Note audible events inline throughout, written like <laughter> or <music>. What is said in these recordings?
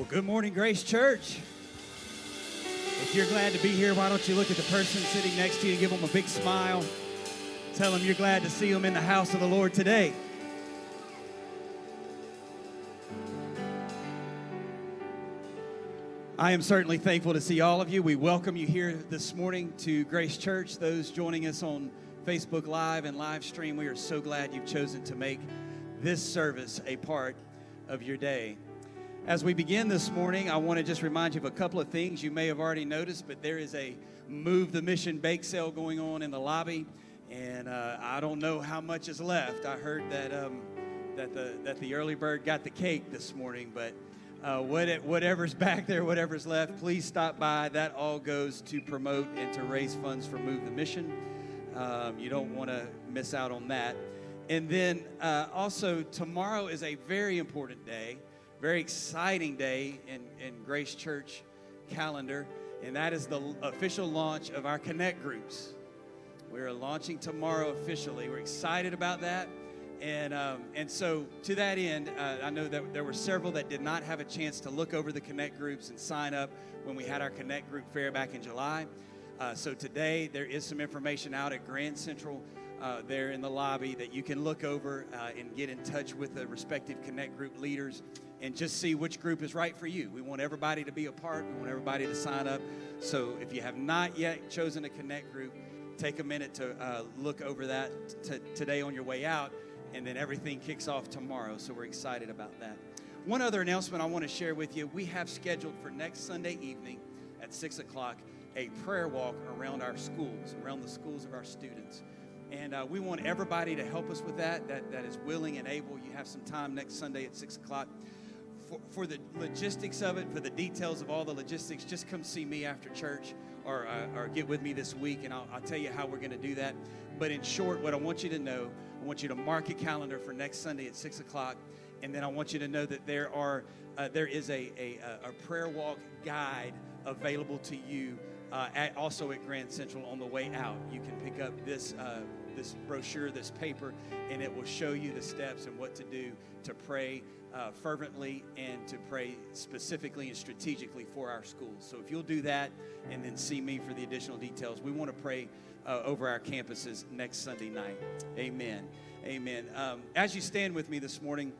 Well, good morning, Grace Church. If you're glad to be here, why don't you look at the person sitting next to you and give them a big smile? Tell them you're glad to see them in the house of the Lord today. I am certainly thankful to see all of you. We welcome you here this morning to Grace Church. Those joining us on Facebook Live and live stream, we are so glad you've chosen to make this service a part of your day. As we begin this morning, I want to just remind you of a couple of things you may have already noticed, but there is a Move the Mission bake sale going on in the lobby, and uh, I don't know how much is left. I heard that um, that the that the early bird got the cake this morning, but uh, what it, whatever's <laughs> back there, whatever's left, please stop by. That all goes to promote and to raise funds for Move the Mission. Um, you don't want to miss out on that. And then uh, also, tomorrow is a very important day very exciting day in, in Grace Church calendar, and that is the official launch of our Connect groups. We're launching tomorrow officially. We're excited about that. And, um, and so, to that end, uh, I know that there were several that did not have a chance to look over the Connect groups and sign up when we had our Connect group fair back in July. Uh, so, today there is some information out at Grand Central uh, there in the lobby that you can look over uh, and get in touch with the respective Connect group leaders and just see which group is right for you. We want everybody to be a part, we want everybody to sign up. So if you have not yet chosen a Connect group, take a minute to uh, look over that t- today on your way out, and then everything kicks off tomorrow. So we're excited about that. One other announcement I want to share with you we have scheduled for next Sunday evening at 6 o'clock a prayer walk around our schools, around the schools of our students. And uh, we want everybody to help us with that, that, that is willing and able. You have some time next Sunday at 6 o'clock for, for the logistics of it, for the details of all the logistics, just come see me after church or, uh, or get with me this week, and I'll, I'll tell you how we're going to do that. But in short, what I want you to know, I want you to mark your calendar for next Sunday at 6 o'clock, and then I want you to know that there, are, uh, there is a, a, a prayer walk guide available to you uh, at, also at Grand Central on the way out. You can pick up this, uh, this brochure, this paper, and it will show you the steps and what to do to pray uh, fervently and to pray specifically and strategically for our schools. So if you'll do that and then see me for the additional details, we want to pray uh, over our campuses next Sunday night. Amen. Amen. Um, as you stand with me this morning,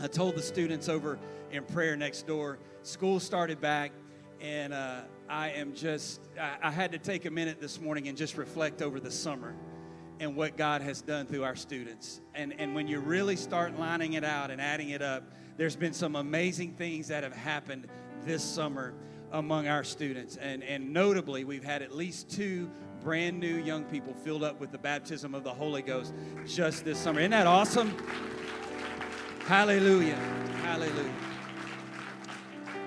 I told the students over in prayer next door, school started back, and uh, I am just, I, I had to take a minute this morning and just reflect over the summer and what God has done through our students. And, and when you really start lining it out and adding it up, there's been some amazing things that have happened this summer among our students. And, and notably, we've had at least two brand new young people filled up with the baptism of the Holy Ghost just this summer. Isn't that awesome? Hallelujah. Hallelujah.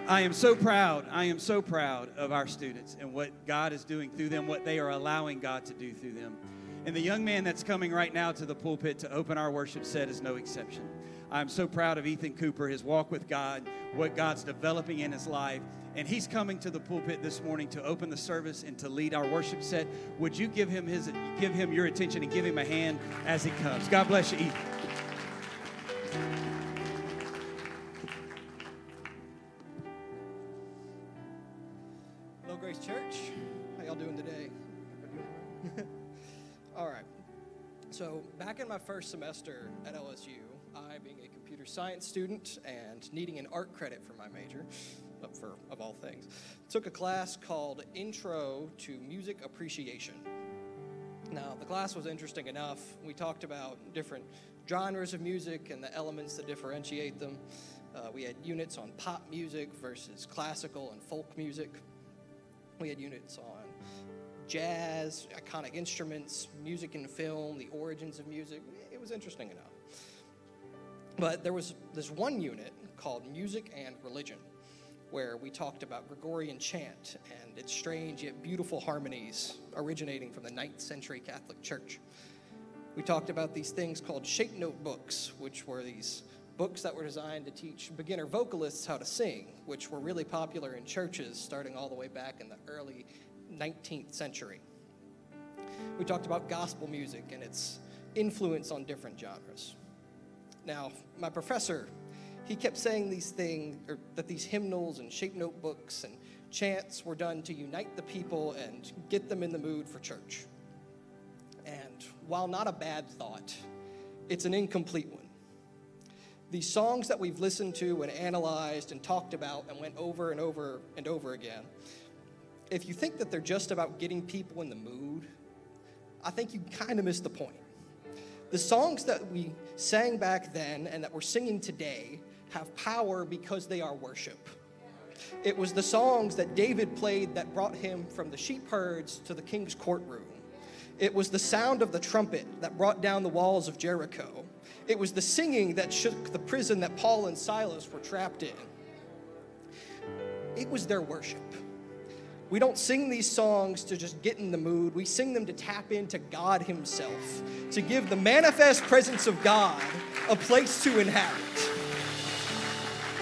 I am so proud. I am so proud of our students and what God is doing through them, what they are allowing God to do through them. And the young man that's coming right now to the pulpit to open our worship set is no exception. I'm so proud of Ethan Cooper, his walk with God, what God's developing in his life. And he's coming to the pulpit this morning to open the service and to lead our worship set. Would you give him his give him your attention and give him a hand as he comes? God bless you, Ethan. Hello, Grace Church. How y'all doing today? <laughs> So, back in my first semester at LSU, I, being a computer science student and needing an art credit for my major, for of all things, took a class called Intro to Music Appreciation. Now, the class was interesting enough. We talked about different genres of music and the elements that differentiate them. Uh, we had units on pop music versus classical and folk music. We had units on jazz, iconic instruments, music and film, the origins of music. It was interesting enough. But there was this one unit called Music and Religion, where we talked about Gregorian chant and its strange yet beautiful harmonies originating from the 9th century Catholic Church. We talked about these things called shape note books, which were these books that were designed to teach beginner vocalists how to sing, which were really popular in churches starting all the way back in the early 19th century. We talked about gospel music and its influence on different genres. Now, my professor, he kept saying these things, or that these hymnals and shape notebooks and chants were done to unite the people and get them in the mood for church. And while not a bad thought, it's an incomplete one. These songs that we've listened to and analyzed and talked about and went over and over and over again, if you think that they're just about getting people in the mood, I think you kind of missed the point. The songs that we sang back then and that we're singing today have power because they are worship. It was the songs that David played that brought him from the sheep herds to the king's courtroom. It was the sound of the trumpet that brought down the walls of Jericho. It was the singing that shook the prison that Paul and Silas were trapped in. It was their worship. We don't sing these songs to just get in the mood. We sing them to tap into God Himself, to give the manifest presence of God a place to inhabit.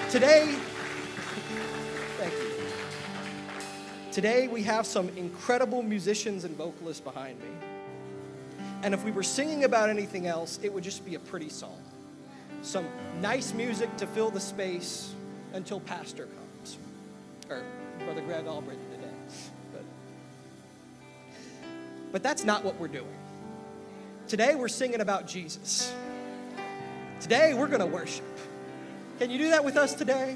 Today, thank you. Today, we have some incredible musicians and vocalists behind me. And if we were singing about anything else, it would just be a pretty song. Some nice music to fill the space until Pastor comes, or Brother Greg Albrecht but that's not what we're doing. Today, we're singing about Jesus. Today, we're going to worship. Can you do that with us today?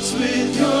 hearts with your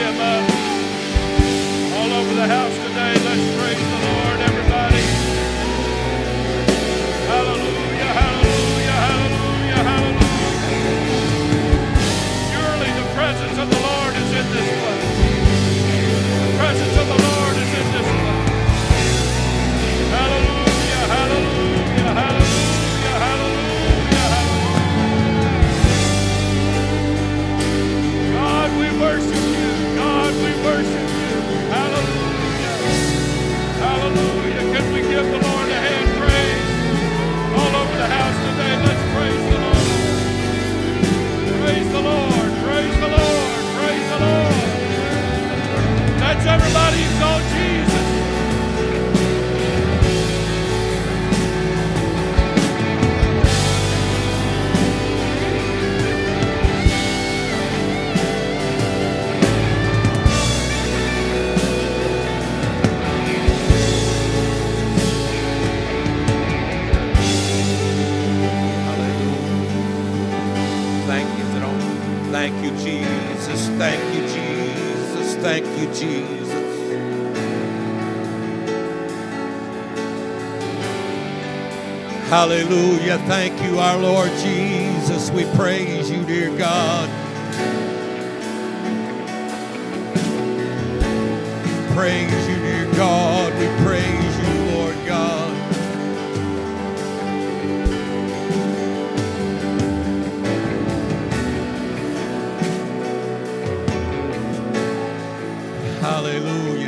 him up. Uh, all over the house today, let's Let's everybody exalt Jesus. Thank you. Jesus. Thank you, you, Jesus. Hallelujah. Thank you, our Lord Jesus. We praise you, dear God. Praise you,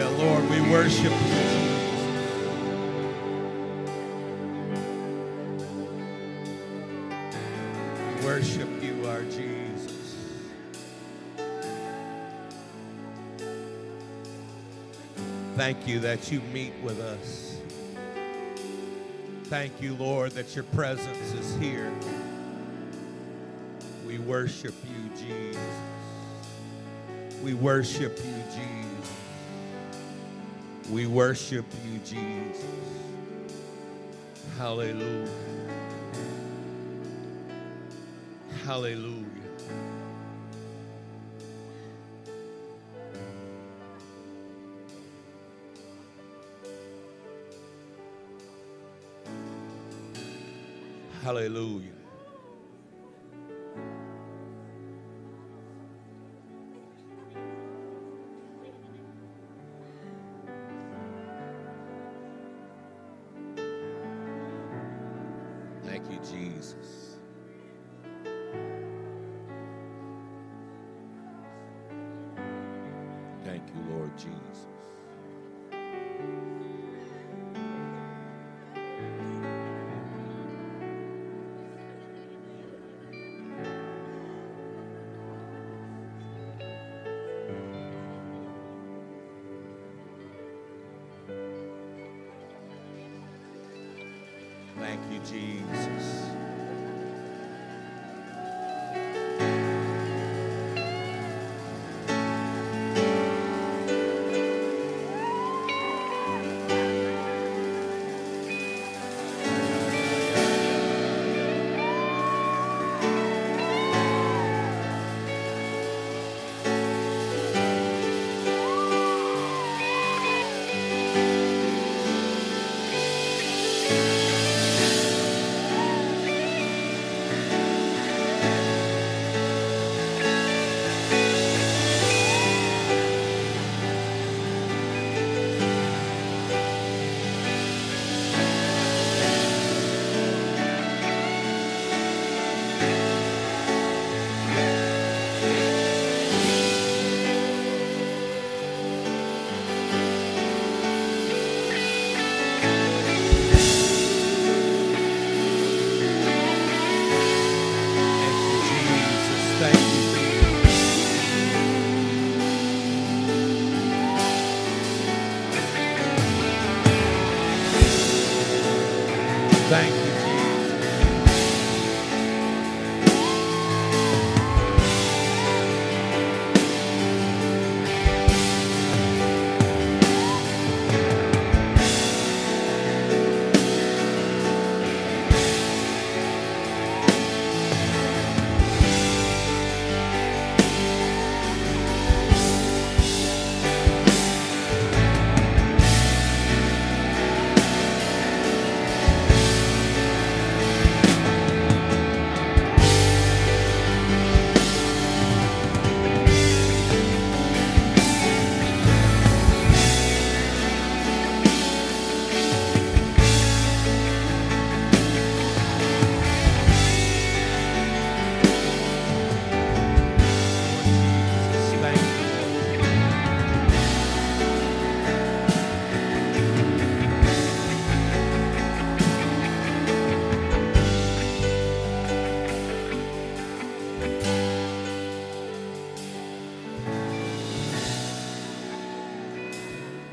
Hallelujah. Lord, we worship you. We worship you, our Jesus. Thank you that you meet with us. Thank you, Lord, that your presence is here. We worship you, Jesus. We worship you, Jesus. We worship you, Jesus. Hallelujah. Hallelujah. Hallelujah.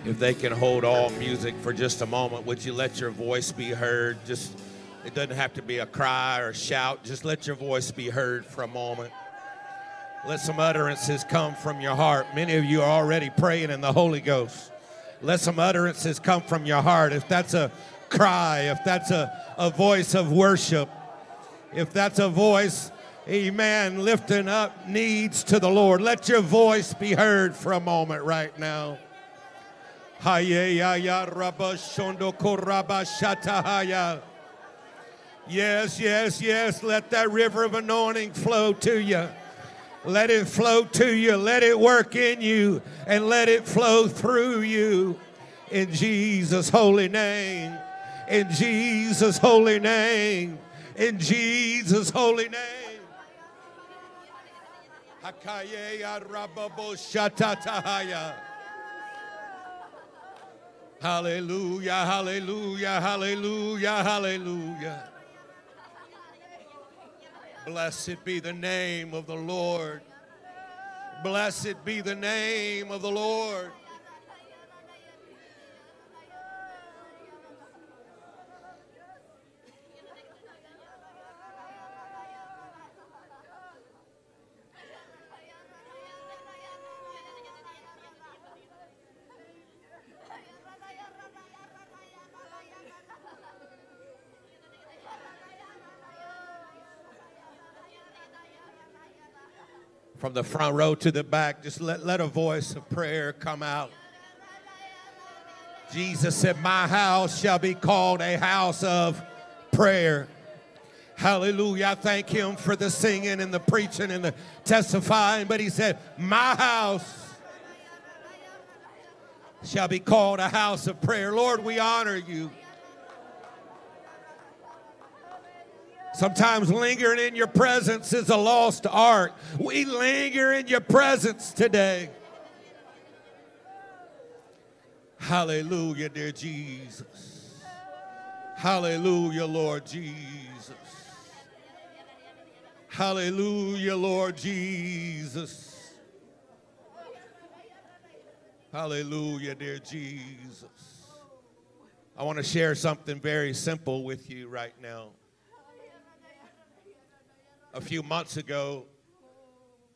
If they can hold all music for just a moment, would you let your voice be heard? Just it doesn't have to be a cry or a shout. Just let your voice be heard for a moment. Let some utterances come from your heart. Many of you are already praying in the Holy Ghost. Let some utterances come from your heart. If that's a cry, if that's a, a voice of worship, if that's a voice, amen, lifting up needs to the Lord, let your voice be heard for a moment right now. Yes, yes, yes. Let that river of anointing flow to you. Let it flow to you. Let it work in you and let it flow through you. In Jesus' holy name. In Jesus' holy name. In Jesus' holy name. Hallelujah, hallelujah, hallelujah, hallelujah. Blessed be the name of the Lord. Blessed be the name of the Lord. From the front row to the back, just let, let a voice of prayer come out. Jesus said, My house shall be called a house of prayer. Hallelujah. I thank him for the singing and the preaching and the testifying. But he said, My house shall be called a house of prayer. Lord, we honor you. Sometimes lingering in your presence is a lost art. We linger in your presence today. Hallelujah, dear Jesus. Hallelujah, Lord Jesus. Hallelujah, Lord Jesus. Hallelujah, dear Jesus. I want to share something very simple with you right now. A few months ago,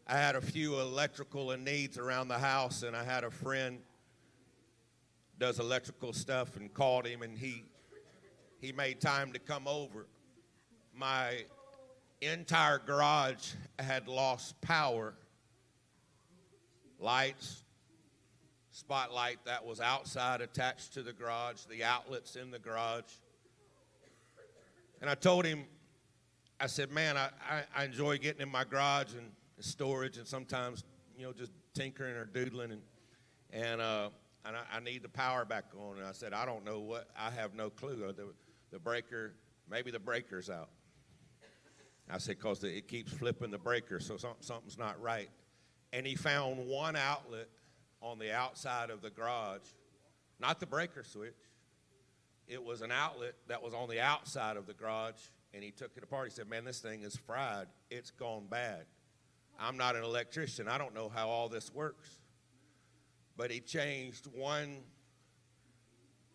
I had a few electrical needs around the house, and I had a friend does electrical stuff and called him, and he he made time to come over. My entire garage had lost power, lights, spotlight that was outside attached to the garage, the outlets in the garage. And I told him I said, man, I, I, I, enjoy getting in my garage and storage and sometimes, you know, just tinkering or doodling and, and, uh, and I, I, need the power back on. And I said, I don't know what, I have no clue. The, the breaker, maybe the breaker's out. I said, because it keeps flipping the breaker, so something's not right. And he found one outlet on the outside of the garage, not the breaker switch. It was an outlet that was on the outside of the garage and he took it apart. He said, Man, this thing is fried. It's gone bad. I'm not an electrician. I don't know how all this works. But he changed one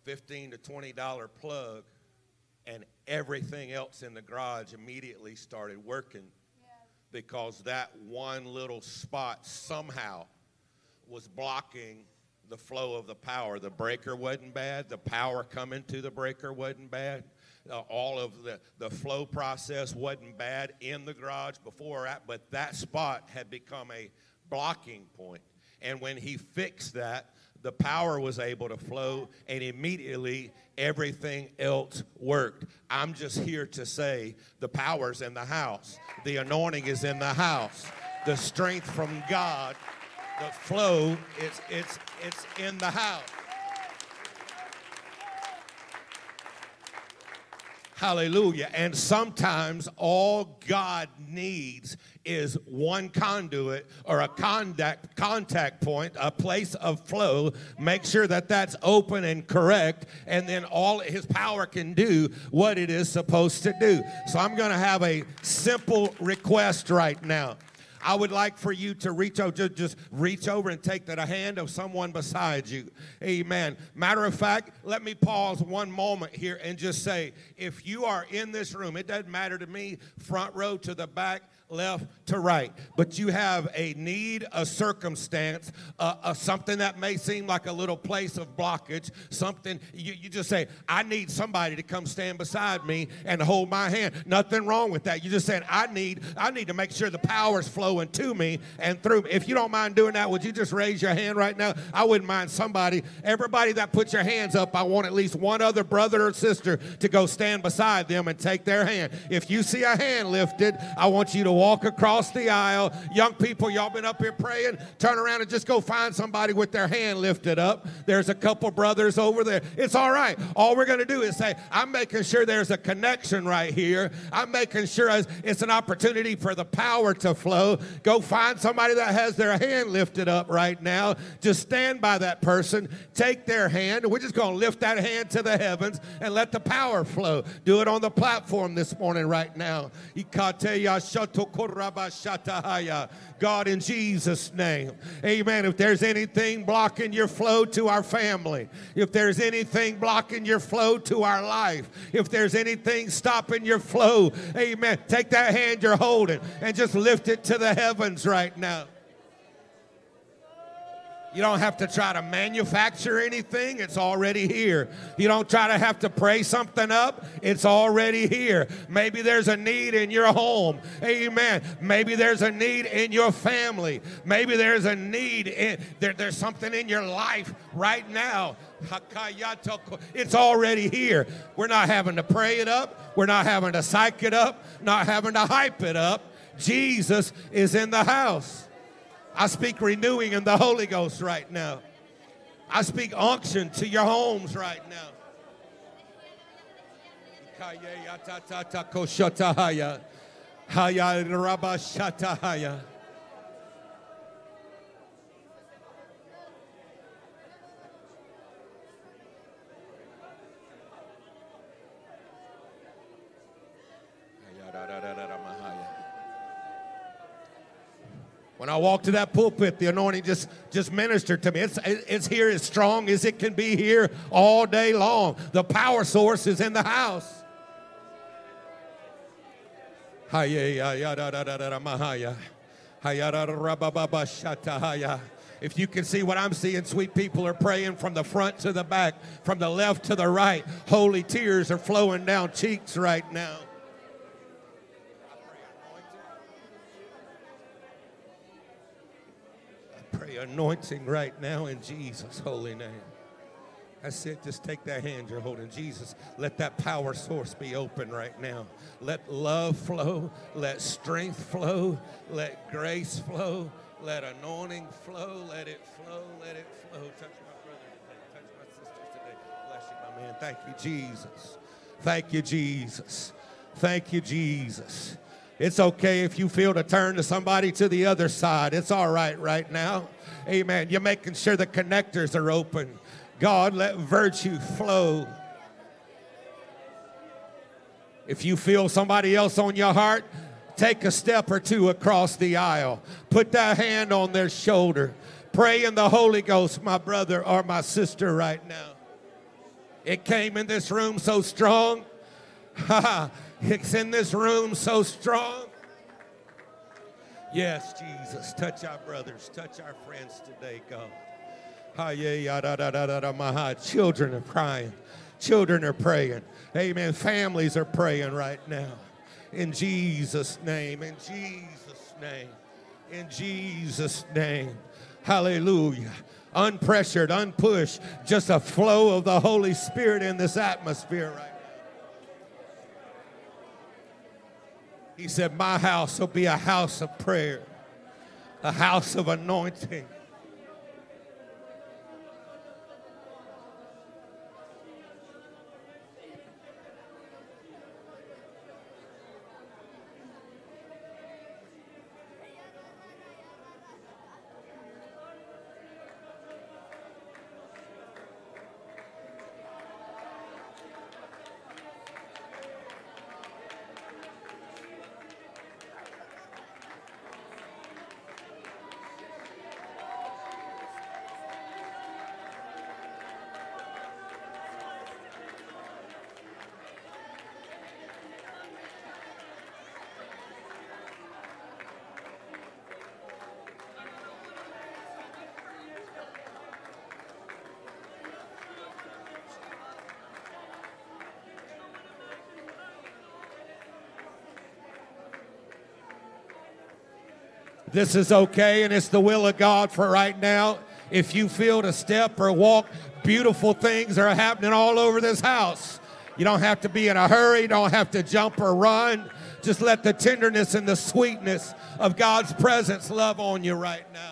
15 to $20 plug, and everything else in the garage immediately started working because that one little spot somehow was blocking the flow of the power. The breaker wasn't bad, the power coming to the breaker wasn't bad uh, all of the, the flow process wasn't bad in the garage before, but that spot had become a blocking point. And when he fixed that, the power was able to flow, and immediately everything else worked. I'm just here to say the power's in the house, the anointing is in the house, the strength from God, the flow, it's, it's, it's in the house. Hallelujah. And sometimes all God needs is one conduit or a contact, contact point, a place of flow. Make sure that that's open and correct, and then all his power can do what it is supposed to do. So I'm going to have a simple request right now. I would like for you to reach over, just, just reach over and take the hand of someone beside you. Amen. Matter of fact, let me pause one moment here and just say if you are in this room, it doesn't matter to me, front row to the back left to right. But you have a need, a circumstance, uh, something that may seem like a little place of blockage, something you, you just say, I need somebody to come stand beside me and hold my hand. Nothing wrong with that. You just saying, I need, I need to make sure the power's flowing to me and through me. If you don't mind doing that, would you just raise your hand right now? I wouldn't mind somebody, everybody that puts your hands up, I want at least one other brother or sister to go stand beside them and take their hand. If you see a hand lifted, I want you to walk across the aisle. Young people, y'all been up here praying. Turn around and just go find somebody with their hand lifted up. There's a couple brothers over there. It's all right. All we're going to do is say, I'm making sure there's a connection right here. I'm making sure it's an opportunity for the power to flow. Go find somebody that has their hand lifted up right now. Just stand by that person. Take their hand. We're just going to lift that hand to the heavens and let the power flow. Do it on the platform this morning right now. God, in Jesus' name. Amen. If there's anything blocking your flow to our family, if there's anything blocking your flow to our life, if there's anything stopping your flow, amen. Take that hand you're holding and just lift it to the heavens right now. You don't have to try to manufacture anything, it's already here. You don't try to have to pray something up, it's already here. Maybe there's a need in your home. Amen. Maybe there's a need in your family. Maybe there's a need in there, there's something in your life right now. It's already here. We're not having to pray it up. We're not having to psych it up, not having to hype it up. Jesus is in the house. I speak renewing in the Holy Ghost right now. I speak unction to your homes right now. When I walk to that pulpit, the anointing just, just ministered to me. It's, it's here as strong as it can be here all day long. The power source is in the house. If you can see what I'm seeing, sweet people are praying from the front to the back, from the left to the right. Holy tears are flowing down cheeks right now. Anointing right now in Jesus' holy name. That's it. Just take that hand you're holding. Jesus, let that power source be open right now. Let love flow. Let strength flow. Let grace flow. Let anointing flow. Let it flow. Let it flow. Touch my brother today. Touch my sisters today. Bless you, my man. Thank you, Jesus. Thank you, Jesus. Thank you, Jesus. It's okay if you feel to turn to somebody to the other side. It's all right right now. Amen. You're making sure the connectors are open. God, let virtue flow. If you feel somebody else on your heart, take a step or two across the aisle. Put that hand on their shoulder. Pray in the Holy Ghost, my brother or my sister, right now. It came in this room so strong. <laughs> It's in this room so strong. Yes, Jesus. Touch our brothers, touch our friends today, God. Children are crying. Children are praying. Amen. Families are praying right now. In Jesus' name. In Jesus' name. In Jesus' name. Hallelujah. Unpressured, unpushed, just a flow of the Holy Spirit in this atmosphere right He said, My house will be a house of prayer, a house of anointing. This is okay, and it's the will of God for right now. If you feel to step or walk, beautiful things are happening all over this house. You don't have to be in a hurry, don't have to jump or run. Just let the tenderness and the sweetness of God's presence love on you right now.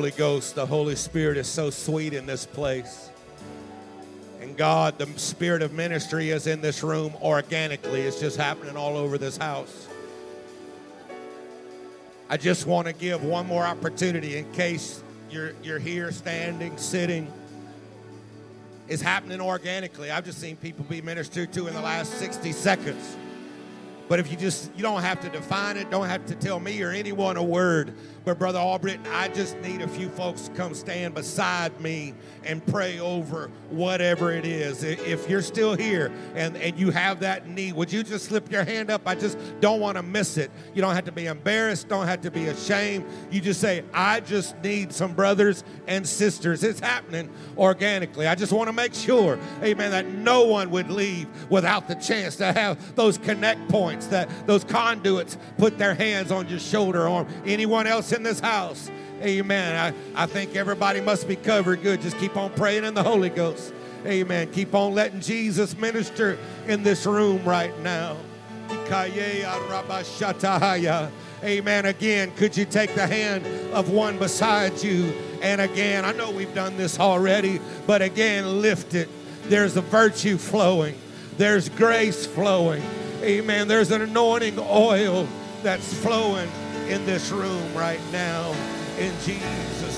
Holy Ghost, the Holy Spirit is so sweet in this place. And God, the spirit of ministry is in this room organically. It's just happening all over this house. I just want to give one more opportunity in case you're, you're here standing, sitting. It's happening organically. I've just seen people be ministered to in the last 60 seconds. But if you just, you don't have to define it, don't have to tell me or anyone a word. But Brother Albritton, I just need a few folks to come stand beside me and pray over whatever it is. If you're still here and, and you have that need, would you just slip your hand up? I just don't want to miss it. You don't have to be embarrassed, don't have to be ashamed. You just say, I just need some brothers and sisters. It's happening organically. I just want to make sure, amen, that no one would leave without the chance to have those connect points, that those conduits put their hands on your shoulder arm. anyone else in this house. Amen. I, I think everybody must be covered good. Just keep on praying in the Holy Ghost. Amen. Keep on letting Jesus minister in this room right now. Amen. Again, could you take the hand of one beside you? And again, I know we've done this already, but again, lift it. There's a virtue flowing, there's grace flowing. Amen. There's an anointing oil that's flowing in this room right now in Jesus'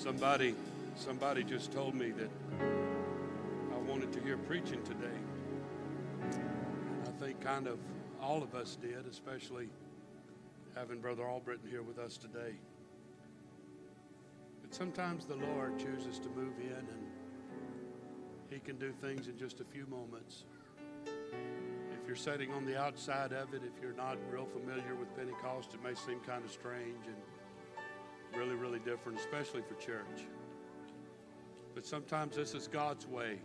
Somebody, somebody just told me that I wanted to hear preaching today. And I think kind of all of us did, especially having Brother Albritton here with us today. But sometimes the Lord chooses to move in and He can do things in just a few moments. If you're sitting on the outside of it, if you're not real familiar with Pentecost, it may seem kind of strange and really, really different, especially for church. But sometimes this is God's way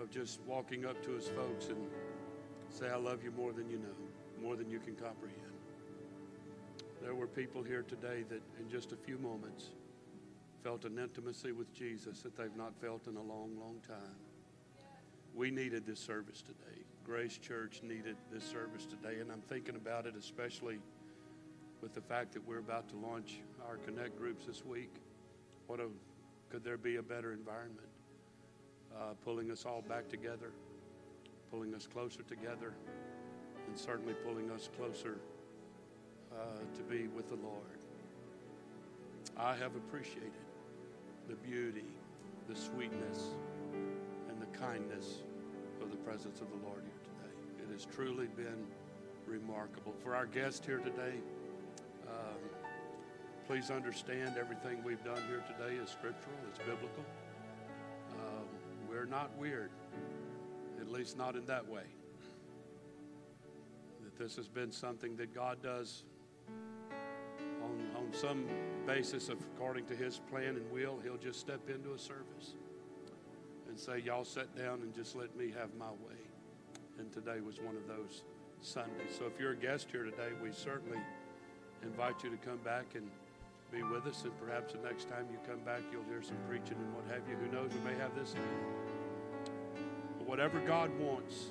of just walking up to his folks and say, I love you more than you know, more than you can comprehend. There were people here today that, in just a few moments, felt an intimacy with Jesus that they've not felt in a long, long time. We needed this service today. Grace Church needed this service today, and I'm thinking about it especially with the fact that we're about to launch our Connect groups this week. What a, could there be a better environment? Uh, pulling us all back together, pulling us closer together, and certainly pulling us closer uh, to be with the Lord. I have appreciated the beauty, the sweetness, and the kindness of the presence of the Lord here today. It has truly been remarkable. For our guest here today, um, please understand everything we've done here today is scriptural, it's biblical. Um, we're not weird, at least not in that way. That this has been something that God does on, on some basis of according to his plan and will. He'll just step into a service and say, Y'all sit down and just let me have my way. And today was one of those Sundays. So if you're a guest here today, we certainly invite you to come back and be with us. And perhaps the next time you come back, you'll hear some preaching and what have you. Who knows? We may have this again. But whatever God wants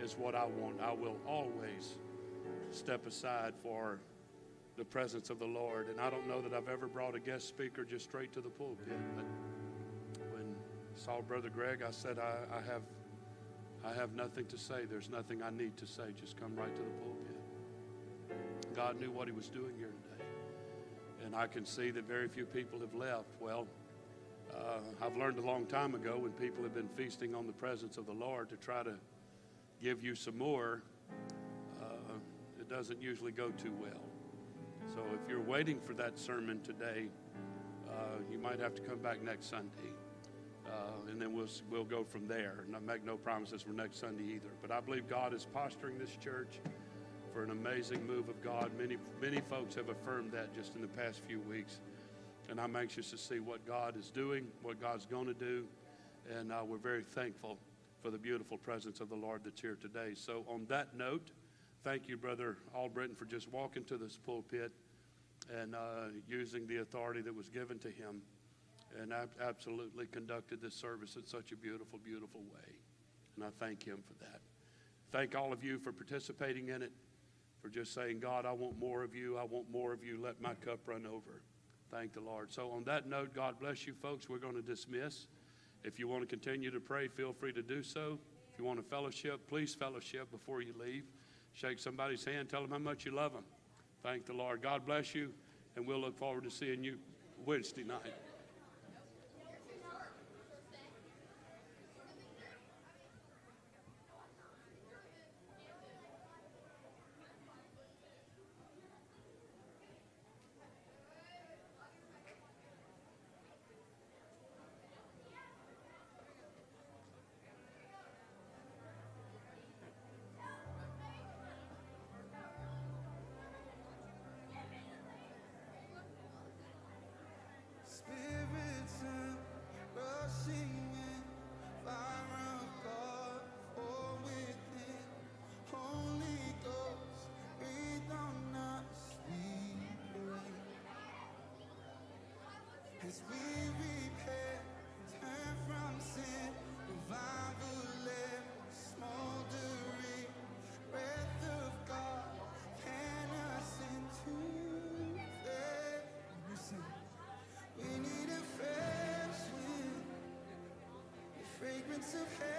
is what I want. I will always step aside for the presence of the Lord. And I don't know that I've ever brought a guest speaker just straight to the pulpit. But when I saw Brother Greg, I said, I, I have I have nothing to say. There's nothing I need to say. Just come right to the pulpit. God knew what he was doing here today. And I can see that very few people have left. Well, uh, I've learned a long time ago when people have been feasting on the presence of the Lord to try to give you some more, uh, it doesn't usually go too well. So if you're waiting for that sermon today, uh, you might have to come back next Sunday. Uh, and then we'll, we'll go from there. And I make no promises for next Sunday either. But I believe God is posturing this church for an amazing move of God. Many, many folks have affirmed that just in the past few weeks. And I'm anxious to see what God is doing, what God's going to do. And uh, we're very thankful for the beautiful presence of the Lord that's here today. So, on that note, thank you, Brother Albritton, for just walking to this pulpit and uh, using the authority that was given to him and ab- absolutely conducted this service in such a beautiful, beautiful way. And I thank him for that. Thank all of you for participating in it, just saying, God, I want more of you. I want more of you. Let my cup run over. Thank the Lord. So, on that note, God bless you, folks. We're going to dismiss. If you want to continue to pray, feel free to do so. If you want to fellowship, please fellowship before you leave. Shake somebody's hand, tell them how much you love them. Thank the Lord. God bless you, and we'll look forward to seeing you Wednesday night. Of heaven.